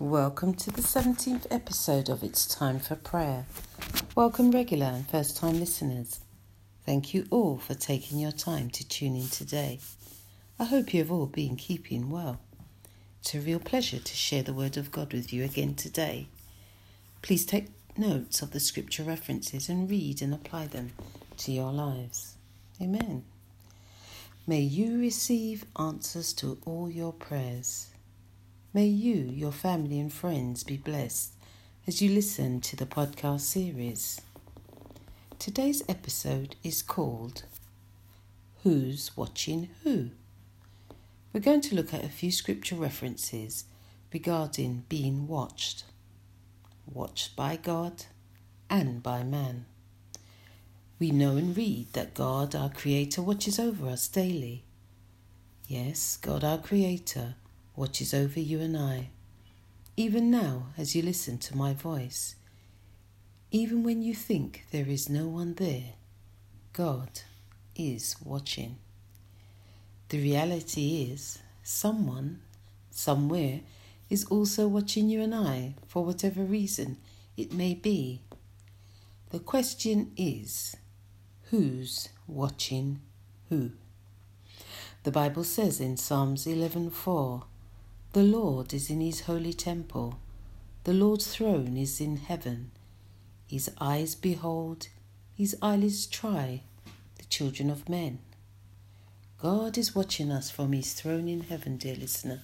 Welcome to the 17th episode of It's Time for Prayer. Welcome, regular and first time listeners. Thank you all for taking your time to tune in today. I hope you have all been keeping well. It's a real pleasure to share the Word of God with you again today. Please take notes of the scripture references and read and apply them to your lives. Amen. May you receive answers to all your prayers. May you, your family, and friends be blessed as you listen to the podcast series. Today's episode is called Who's Watching Who? We're going to look at a few scripture references regarding being watched, watched by God and by man. We know and read that God, our Creator, watches over us daily. Yes, God, our Creator, watches over you and I, even now as you listen to my voice. Even when you think there is no one there, God is watching. The reality is, someone, somewhere, is also watching you and I for whatever reason it may be. The question is, who's watching who? The Bible says in Psalms 11:4, the Lord is in his holy temple. The Lord's throne is in heaven. His eyes behold, his eyelids try the children of men. God is watching us from his throne in heaven, dear listener.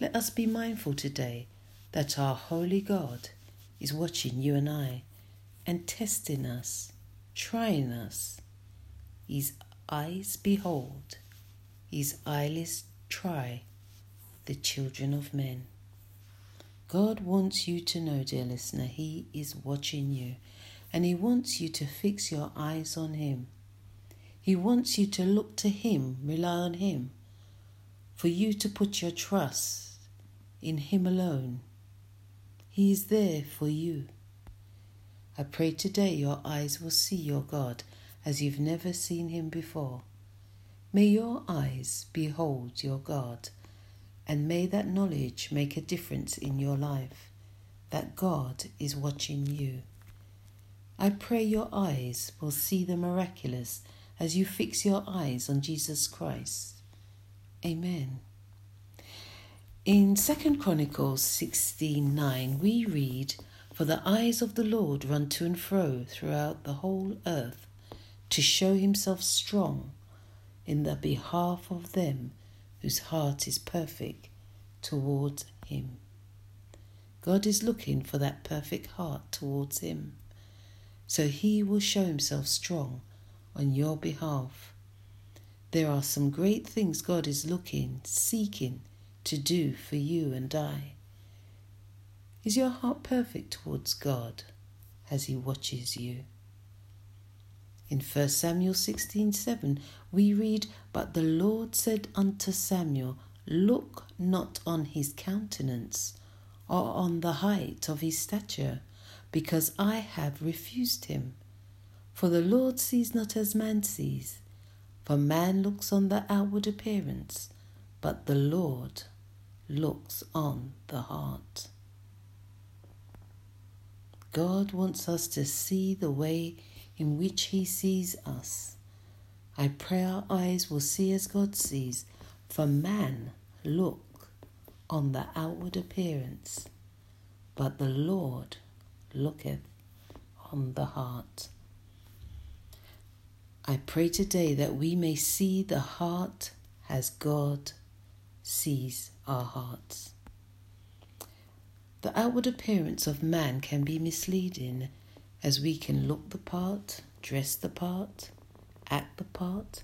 Let us be mindful today that our holy God is watching you and I and testing us, trying us. His eyes behold, his eyelids try the children of men. God wants you to know, dear listener, He is watching you and He wants you to fix your eyes on Him. He wants you to look to Him, rely on Him, for you to put your trust in Him alone. He is there for you. I pray today your eyes will see your God as you've never seen Him before. May your eyes behold your God and may that knowledge make a difference in your life that God is watching you. I pray your eyes will see the miraculous as you fix your eyes on Jesus Christ. Amen. In 2 Chronicles 16:9 we read, "For the eyes of the Lord run to and fro throughout the whole earth to show himself strong in the behalf of them whose heart is perfect towards Him. God is looking for that perfect heart towards Him, so He will show Himself strong on your behalf. There are some great things God is looking, seeking to do for you and I. Is your heart perfect towards God as He watches you? In 1 Samuel 16:7 we read, But the Lord said unto Samuel, Look not on his countenance, or on the height of his stature, because I have refused him. For the Lord sees not as man sees, for man looks on the outward appearance, but the Lord looks on the heart. God wants us to see the way in which He sees us. I pray our eyes will see as God sees, for man look on the outward appearance, but the Lord looketh on the heart. I pray today that we may see the heart as God sees our hearts. The outward appearance of man can be misleading as we can look the part, dress the part, act the part,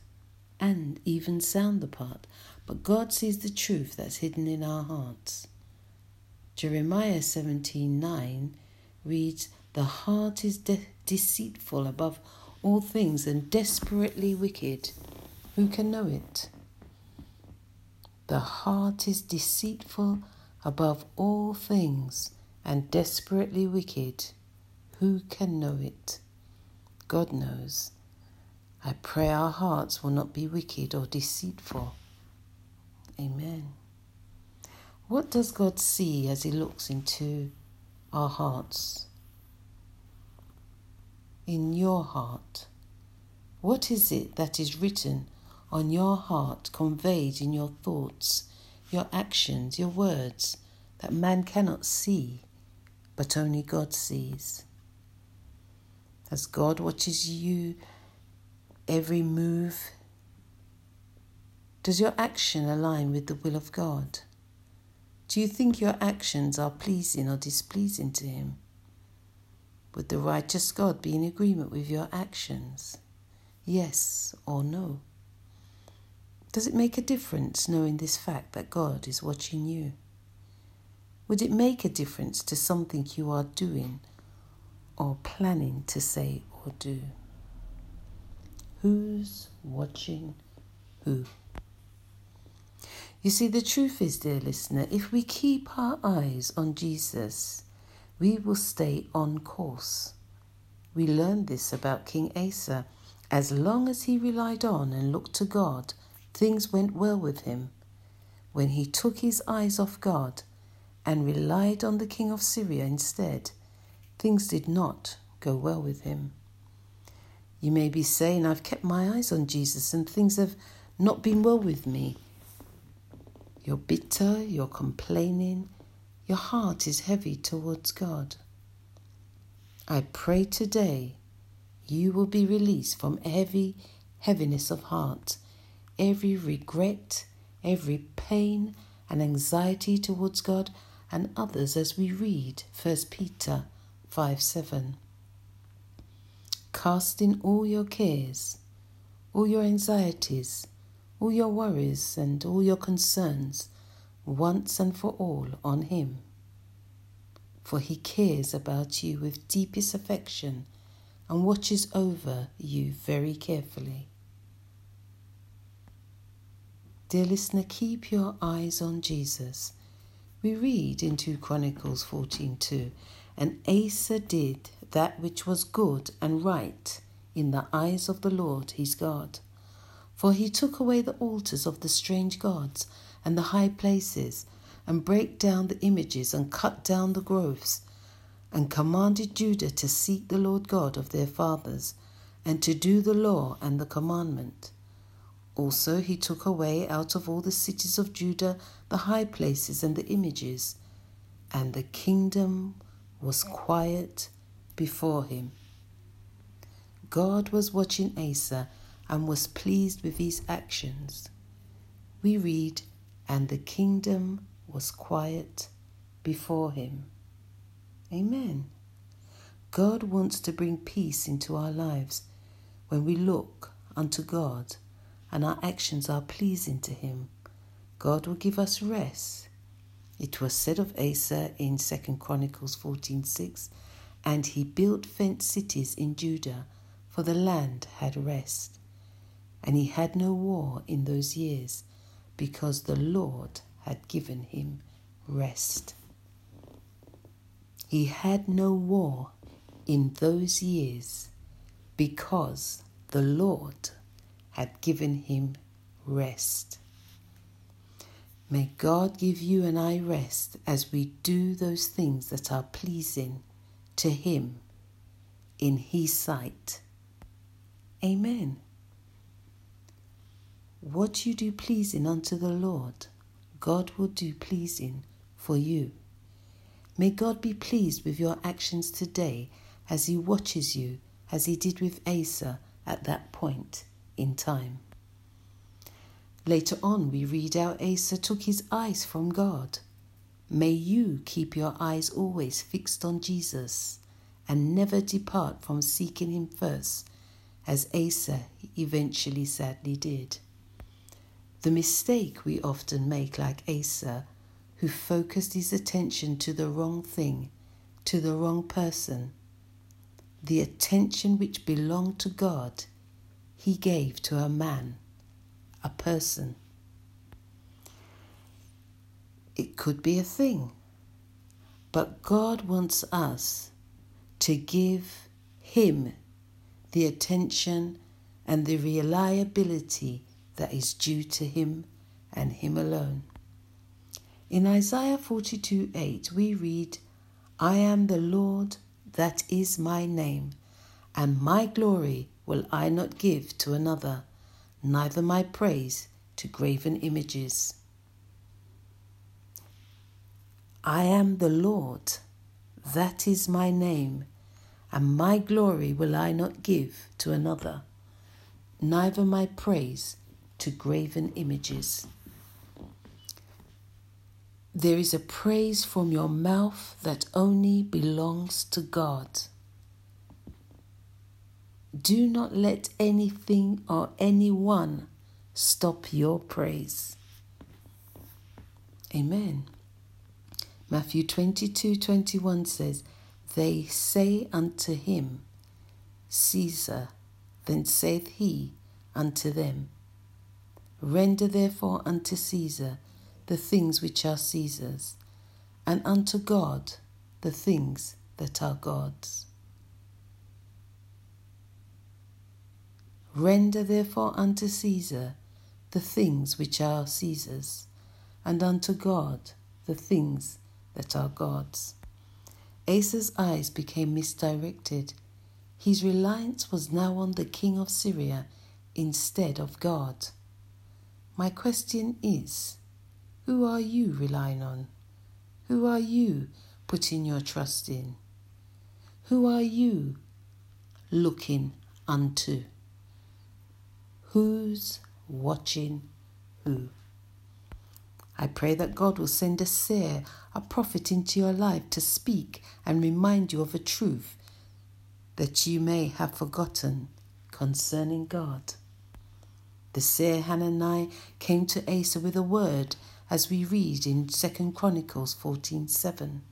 and even sound the part, but God sees the truth that's hidden in our hearts. Jeremiah 17:9 reads, "The heart is de- deceitful above all things and desperately wicked. Who can know it?" The heart is deceitful above all things and desperately wicked. Who can know it? God knows. I pray our hearts will not be wicked or deceitful. Amen. What does God see as He looks into our hearts? In your heart, what is it that is written on your heart, conveyed in your thoughts, your actions, your words, that man cannot see, but only God sees? As God watches you, every move, does your action align with the will of God? Do you think your actions are pleasing or displeasing to Him? Would the righteous God be in agreement with your actions? Yes or no? Does it make a difference knowing this fact that God is watching you? Would it make a difference to something you are doing or planning to say or do? Who's watching who? You see, the truth is, dear listener, if we keep our eyes on Jesus, we will stay on course. We learned this about King Asa. As long as he relied on and looked to God, things went well with him. When he took his eyes off God and relied on the king of Syria instead, things did not go well with him. You may be saying, I've kept my eyes on Jesus and things have not been well with me. You're bitter, you're complaining, your heart is heavy towards God. I pray today you will be released from heavy heaviness of heart, every regret, every pain and anxiety towards God and others as we read 1 Peter 5 7. Casting all your cares, all your anxieties, all your worries, and all your concerns once and for all on Him. For He cares about you with deepest affection and watches over you very carefully. Dear listener, keep your eyes on Jesus. We read in 2 Chronicles 14:2, and Asa did that which was good and right in the eyes of the Lord his God. For he took away the altars of the strange gods and the high places, and brake down the images and cut down the groves, and commanded Judah to seek the Lord God of their fathers, and to do the law and the commandment. Also he took away out of all the cities of Judah the high places and the images, and the kingdom was quiet before him. God was watching Asa and was pleased with his actions. We read, and the kingdom was quiet before him. Amen. God wants to bring peace into our lives when we look unto God and our actions are pleasing to Him. God will give us rest. It was said of Asa in 2 Chronicles 14:6, and he built fenced cities in Judah, for the land had rest. And he had no war in those years, because the Lord had given him rest. He had no war in those years because the Lord had given him rest. May God give you and I rest as we do those things that are pleasing to Him in His sight. Amen. What you do pleasing unto the Lord, God will do pleasing for you. May God be pleased with your actions today as He watches you, as He did with Asa at that point in time. Later on, we read how Asa took his eyes from God. May you keep your eyes always fixed on Jesus and never depart from seeking Him first, as Asa eventually sadly did. The mistake we often make, like Asa, who focused his attention to the wrong thing, to the wrong person. The attention which belonged to God, he gave to a man, a person. It could be a thing, but God wants us to give Him the attention and the reliability that is due to Him and Him alone. In Isaiah 42 8, we read, I am the Lord, that is my name, and my glory will I not give to another, neither my praise to graven images. I am the Lord, that is my name, and my glory will I not give to another, neither my praise to graven images. There is a praise from your mouth that only belongs to God. Do not let anything or anyone stop your praise. Amen. Matthew 22 21 says, They say unto him, Caesar. Then saith he unto them, Render therefore unto Caesar the things which are Caesar's, and unto God the things that are God's. Render therefore unto Caesar the things which are Caesar's, and unto God the things that are God's. Asa's eyes became misdirected. His reliance was now on the king of Syria instead of God. My question is who are you relying on? Who are you putting your trust in? Who are you looking unto? Who's watching who? I pray that God will send a seer, a prophet into your life to speak and remind you of a truth that you may have forgotten concerning God. The seer Hananiah came to Asa with a word as we read in 2 Chronicles 14:7.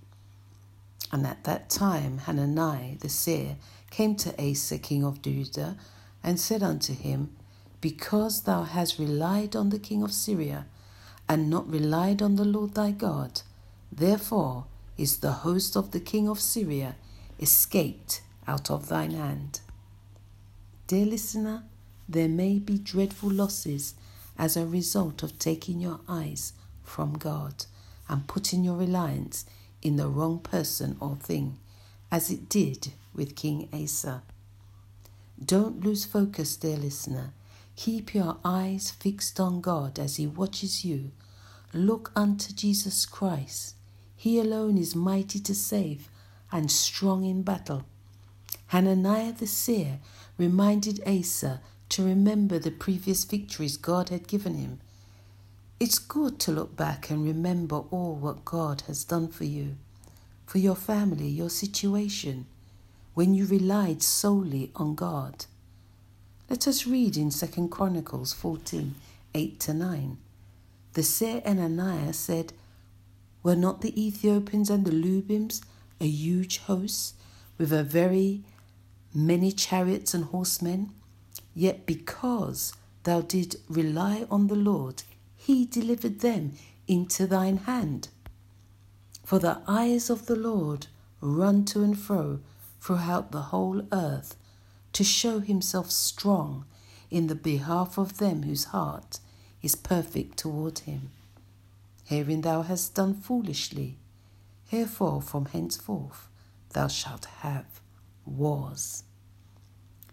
And at that time Hananiah the seer came to Asa king of Judah and said unto him, Because thou hast relied on the king of Syria, and not relied on the Lord thy God, therefore is the host of the king of Syria escaped out of thine hand. Dear listener, there may be dreadful losses as a result of taking your eyes from God and putting your reliance in the wrong person or thing, as it did with King Asa. Don't lose focus, dear listener. Keep your eyes fixed on God as He watches you. Look unto Jesus Christ. He alone is mighty to save and strong in battle. Hananiah the seer reminded Asa to remember the previous victories God had given him it's good to look back and remember all what God has done for you, for your family, your situation, when you relied solely on God. Let us read in 2 Chronicles 14 8 to 9. The seer Ananias said, Were not the Ethiopians and the Lubims a huge host with a very many chariots and horsemen? Yet because thou did rely on the Lord, he delivered them into thine hand. For the eyes of the Lord run to and fro throughout the whole earth to show himself strong in the behalf of them whose heart is perfect toward him. Herein thou hast done foolishly. Therefore, from henceforth thou shalt have wars.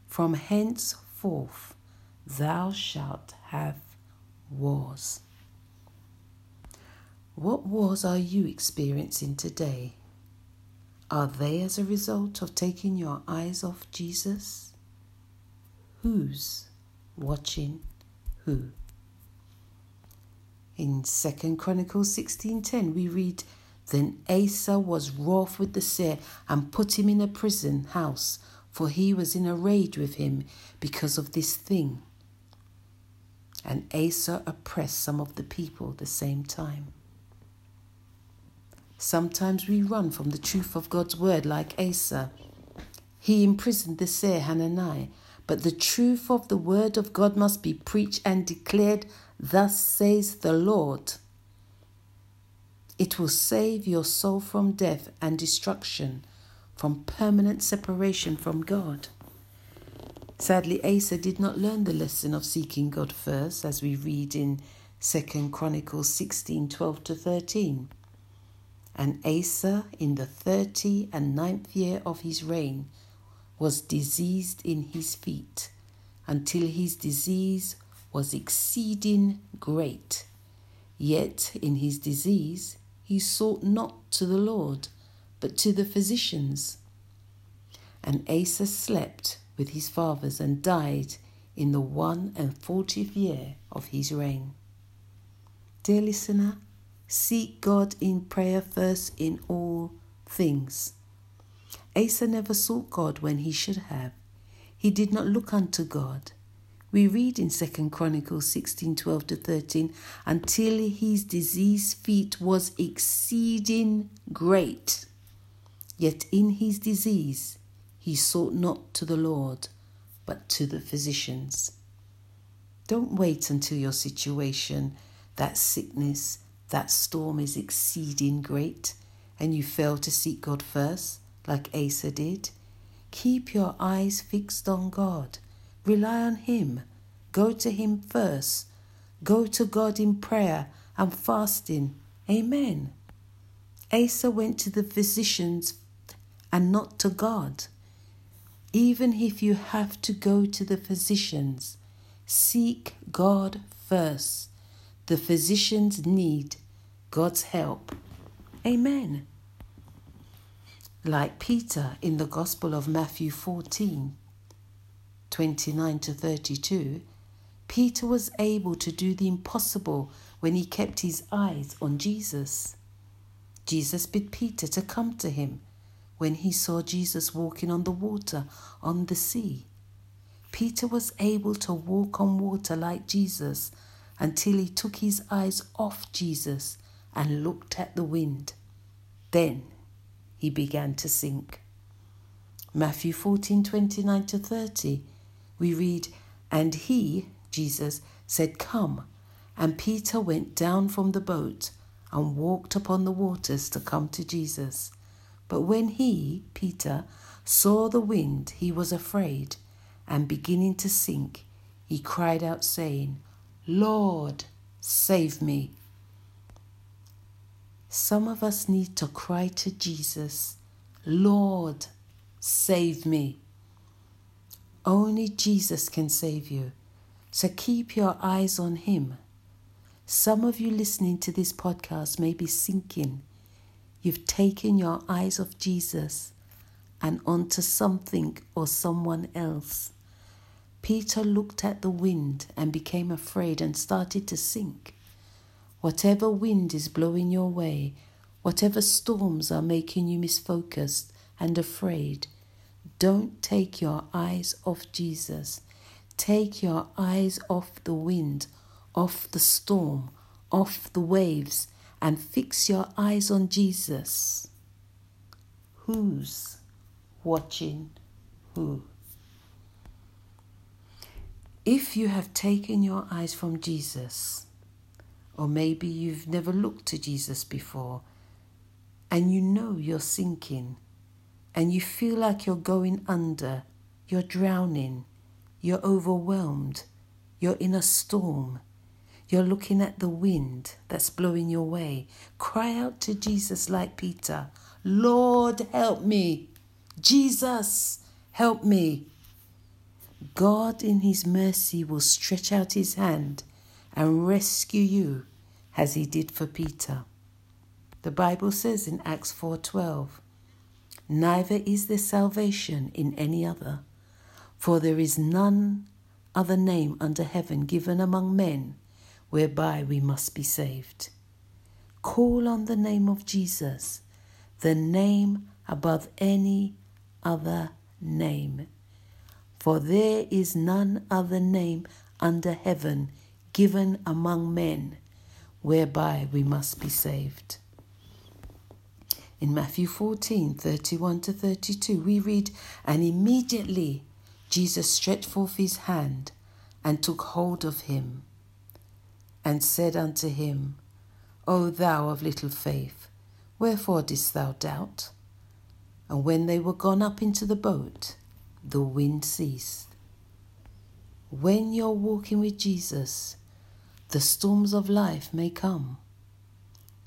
From henceforth thou shalt have wars. What wars are you experiencing today? Are they as a result of taking your eyes off Jesus? Who's watching who? In 2 Chronicles 16:10 we read then Asa was wroth with the seer and put him in a prison house for he was in a rage with him because of this thing. And Asa oppressed some of the people the same time. Sometimes we run from the truth of God's word like Asa. He imprisoned the seer Hananiah, but the truth of the word of God must be preached and declared, Thus says the Lord. It will save your soul from death and destruction, from permanent separation from God. Sadly, Asa did not learn the lesson of seeking God first, as we read in Second Chronicles 16 12 to 13. And Asa, in the thirty and ninth year of his reign, was diseased in his feet, until his disease was exceeding great. Yet in his disease he sought not to the Lord, but to the physicians. And Asa slept with his fathers and died in the one and fortieth year of his reign. Dear listener, seek God in prayer first in all things. Asa never sought God when he should have. He did not look unto God. We read in 2 Chronicles 16 12 to 13, until his diseased feet was exceeding great. Yet in his disease he sought not to the Lord, but to the physicians. Don't wait until your situation, that sickness, that storm is exceeding great, and you fail to seek God first, like Asa did. Keep your eyes fixed on God. Rely on Him. Go to Him first. Go to God in prayer and fasting. Amen. Asa went to the physicians and not to God. Even if you have to go to the physicians, seek God first. The physicians need God's help. Amen. Like Peter in the Gospel of Matthew 14 29 to 32, Peter was able to do the impossible when he kept his eyes on Jesus. Jesus bid Peter to come to him when he saw Jesus walking on the water on the sea. Peter was able to walk on water like Jesus until he took his eyes off Jesus and looked at the wind. Then he began to sink. Matthew 14 29 to 30, we read, And he, Jesus, said, Come. And Peter went down from the boat and walked upon the waters to come to Jesus. But when he, Peter, saw the wind, he was afraid, and beginning to sink, he cried out, saying, Lord, save me. Some of us need to cry to Jesus, Lord, save me. Only Jesus can save you, so keep your eyes on Him. Some of you listening to this podcast may be sinking You've taken your eyes off Jesus and onto something or someone else. Peter looked at the wind and became afraid and started to sink. Whatever wind is blowing your way, whatever storms are making you misfocused and afraid, don't take your eyes off Jesus. Take your eyes off the wind, off the storm, off the waves, and fix your eyes on Jesus. Who's watching who? If you have taken your eyes from Jesus, or maybe you've never looked to Jesus before, and you know you're sinking, and you feel like you're going under, you're drowning, you're overwhelmed, you're in a storm, you're looking at the wind that's blowing your way. Cry out to Jesus like Peter Lord, help me. Jesus, help me. God, in His mercy, will stretch out His hand and rescue you as He did for Peter. The Bible says in Acts 4:12, "Neither is there salvation in any other, for there is none other name under heaven given among men whereby we must be saved. Call on the name of Jesus, the name above any other name. For there is none other name under heaven given among men whereby we must be saved. In Matthew 14 31 to 32, we read, And immediately Jesus stretched forth his hand and took hold of him and said unto him, O thou of little faith, wherefore didst thou doubt? And when they were gone up into the boat, the wind ceased. When you're walking with Jesus, the storms of life may come.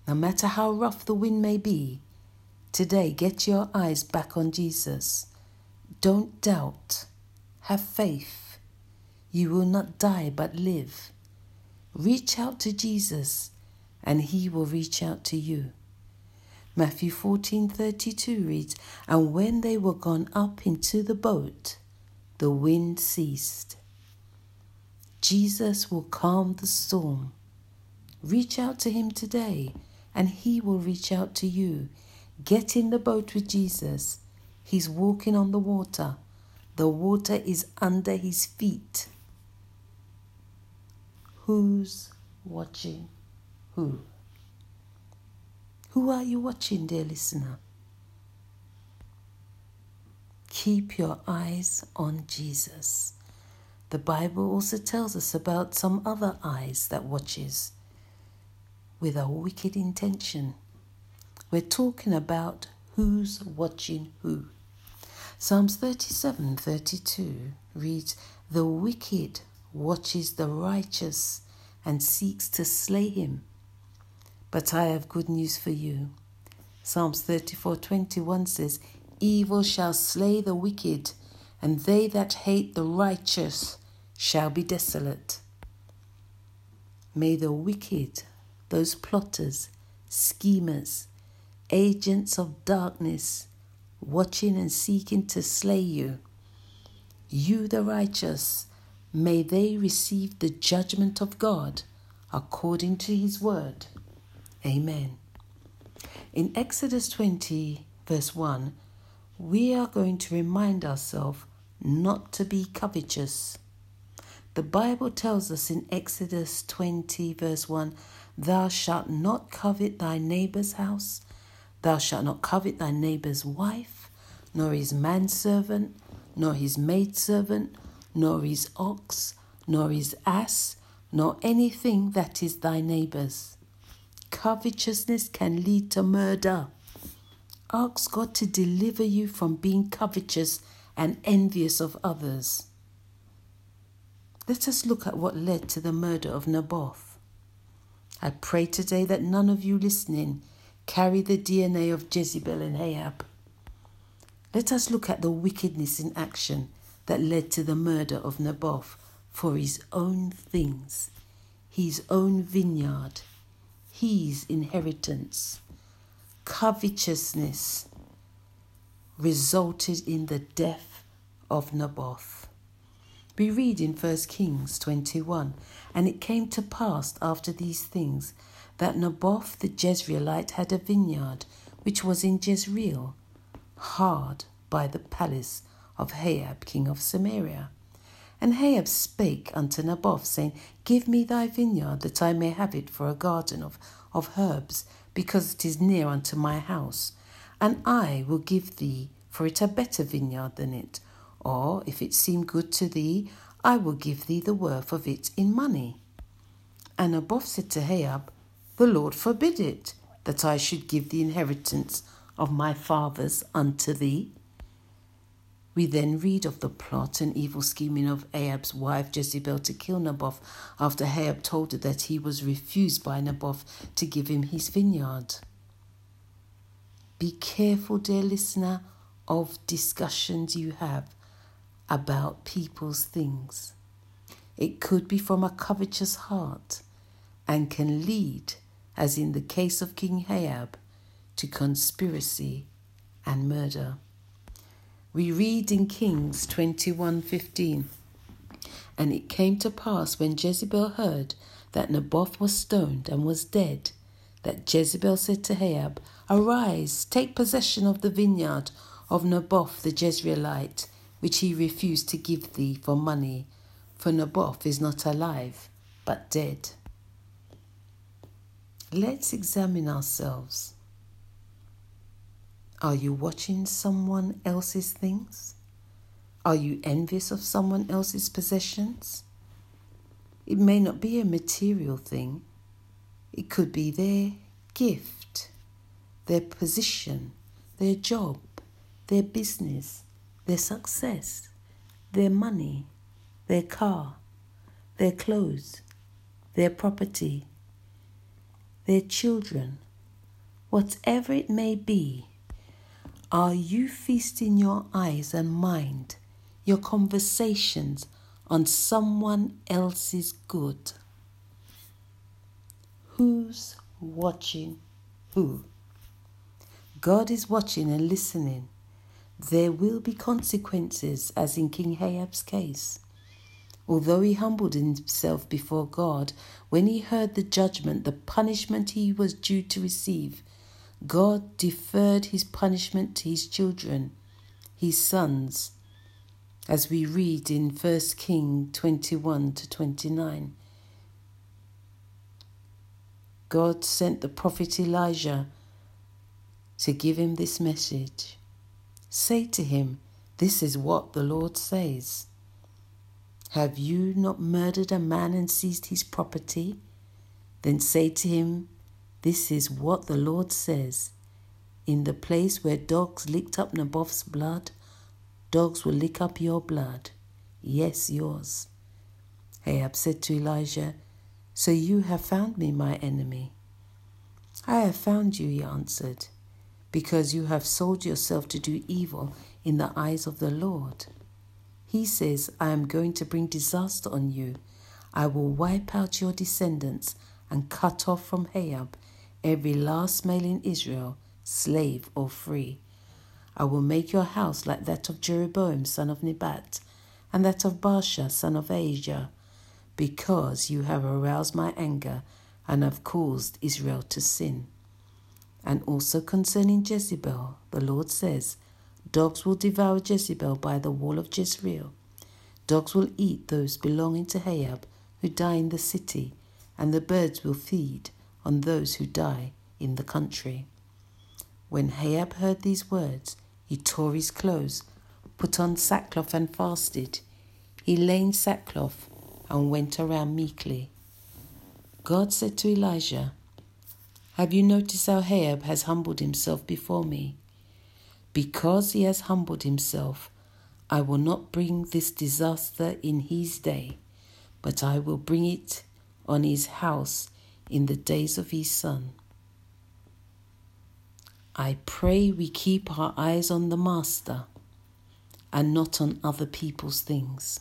No matter how rough the wind may be, today get your eyes back on Jesus. Don't doubt. Have faith. You will not die but live. Reach out to Jesus and he will reach out to you. Matthew 14:32 reads, "And when they were gone up into the boat, the wind ceased." Jesus will calm the storm. Reach out to him today and he will reach out to you. Get in the boat with Jesus. He's walking on the water. The water is under his feet. Who's watching who? Who are you watching, dear listener? Keep your eyes on Jesus. The Bible also tells us about some other eyes that watches with a wicked intention. We're talking about who's watching who. Psalms 37 32 reads, The wicked watches the righteous and seeks to slay him. But I have good news for you. Psalms 34 21 says, Evil shall slay the wicked, and they that hate the righteous shall be desolate. May the wicked, those plotters, schemers, agents of darkness, watching and seeking to slay you, you the righteous, may they receive the judgment of God according to his word. Amen. In Exodus 20, verse 1, we are going to remind ourselves not to be covetous. The Bible tells us in Exodus 20, verse 1 Thou shalt not covet thy neighbour's house, thou shalt not covet thy neighbour's wife, nor his manservant, nor his maidservant, nor his ox, nor his ass, nor anything that is thy neighbour's. Covetousness can lead to murder. Ask God to deliver you from being covetous and envious of others. Let us look at what led to the murder of Naboth. I pray today that none of you listening carry the DNA of Jezebel and Ahab. Let us look at the wickedness in action that led to the murder of Naboth for his own things, his own vineyard, his inheritance. Covetousness resulted in the death of Naboth. We read in 1 Kings 21 And it came to pass after these things that Naboth the Jezreelite had a vineyard which was in Jezreel, hard by the palace of Ahab king of Samaria. And Ahab spake unto Naboth, saying, Give me thy vineyard, that I may have it for a garden of, of herbs, because it is near unto my house. And I will give thee for it a better vineyard than it. Or, if it seem good to thee, I will give thee the worth of it in money. And Naboth said to Ahab, The Lord forbid it, that I should give the inheritance of my fathers unto thee. We then read of the plot and evil scheming of Ahab's wife Jezebel to kill Naboth after Ahab told her that he was refused by Naboth to give him his vineyard. Be careful, dear listener, of discussions you have about people's things. It could be from a covetous heart and can lead, as in the case of King Ahab, to conspiracy and murder. We read in Kings 21:15 And it came to pass when Jezebel heard that Naboth was stoned and was dead that Jezebel said to Ahab Arise take possession of the vineyard of Naboth the Jezreelite which he refused to give thee for money for Naboth is not alive but dead Let's examine ourselves are you watching someone else's things? Are you envious of someone else's possessions? It may not be a material thing, it could be their gift, their position, their job, their business, their success, their money, their car, their clothes, their property, their children, whatever it may be, are you feasting your eyes and mind, your conversations on someone else's good? Who's watching who? God is watching and listening. There will be consequences, as in King Ahab's case. Although he humbled himself before God, when he heard the judgment, the punishment he was due to receive, God deferred his punishment to his children, his sons, as we read in 1 King 21 to 29. God sent the prophet Elijah to give him this message. Say to him, This is what the Lord says. Have you not murdered a man and seized his property? Then say to him, This is what the Lord says. In the place where dogs licked up Naboth's blood, dogs will lick up your blood. Yes, yours. Ahab said to Elijah, So you have found me, my enemy. I have found you, he answered, because you have sold yourself to do evil in the eyes of the Lord. He says, I am going to bring disaster on you. I will wipe out your descendants and cut off from Ahab every last male in Israel, slave or free. I will make your house like that of Jeroboam son of Nebat, and that of Baasha son of Ahijah, because you have aroused my anger and have caused Israel to sin. And also concerning Jezebel, the Lord says, Dogs will devour Jezebel by the wall of Jezreel. Dogs will eat those belonging to Ahab who die in the city, and the birds will feed on those who die in the country. When Ahab heard these words, he tore his clothes, put on sackcloth, and fasted. He lay in sackcloth and went around meekly. God said to Elijah, Have you noticed how Ahab has humbled himself before me? Because he has humbled himself, I will not bring this disaster in his day, but I will bring it on his house in the days of his son. I pray we keep our eyes on the Master and not on other people's things.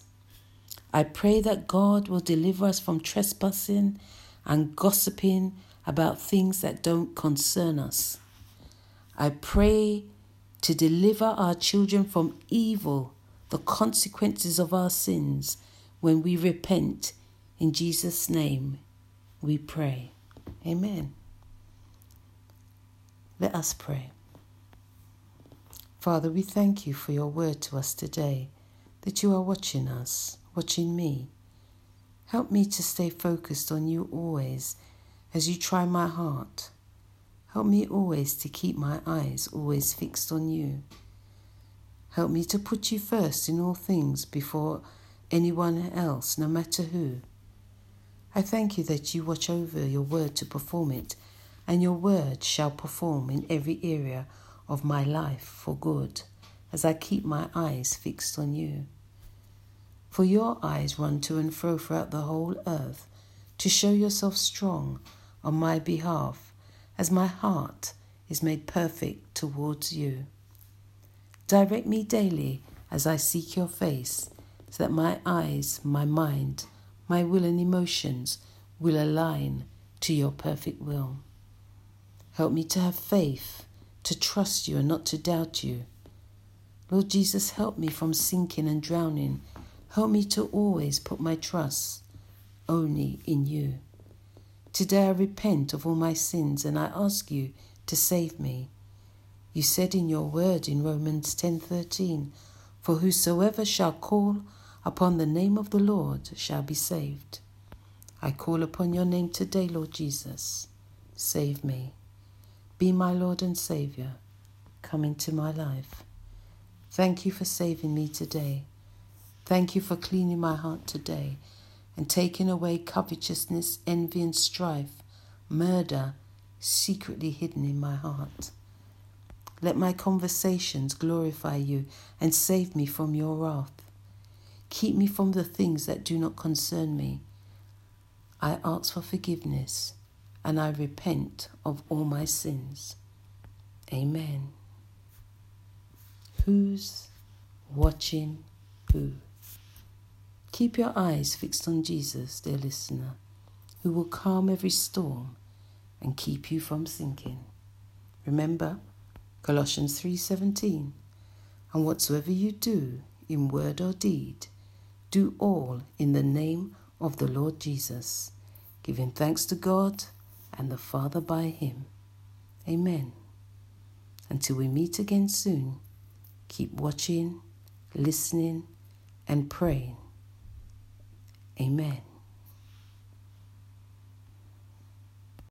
I pray that God will deliver us from trespassing and gossiping about things that don't concern us. I pray to deliver our children from evil, the consequences of our sins, when we repent. In Jesus' name we pray. Amen. Let us pray. Father, we thank you for your word to us today, that you are watching us, watching me. Help me to stay focused on you always as you try my heart. Help me always to keep my eyes always fixed on you. Help me to put you first in all things before anyone else, no matter who. I thank you that you watch over your word to perform it, and your word shall perform in every area of my life for good, as I keep my eyes fixed on you. For your eyes run to and fro throughout the whole earth to show yourself strong on my behalf as my heart is made perfect towards you. Direct me daily as I seek your face, so that my eyes, my mind, my will, and emotions will align to your perfect will. Help me to have faith, to trust you and not to doubt you. Lord Jesus, help me from sinking and drowning. Help me to always put my trust only in you. Today I repent of all my sins and I ask you to save me. You said in your word in Romans 10:13, "For whosoever shall call upon the name of the Lord shall be saved." I call upon your name today, Lord Jesus. Save me. Be my Lord and Savior. Come into my life. Thank you for saving me today. Thank you for cleaning my heart today and taking away covetousness, envy, and strife, murder secretly hidden in my heart. Let my conversations glorify you and save me from your wrath. Keep me from the things that do not concern me. I ask for forgiveness and I repent of all my sins. Amen. Who's watching who? Keep your eyes fixed on Jesus, dear listener, who will calm every storm and keep you from sinking. Remember Colossians 3:17, and whatsoever you do in word or deed, do all in the name of the Lord Jesus, giving thanks to God and the Father by him. Amen. Until we meet again soon, keep watching, listening, and praying. Amen.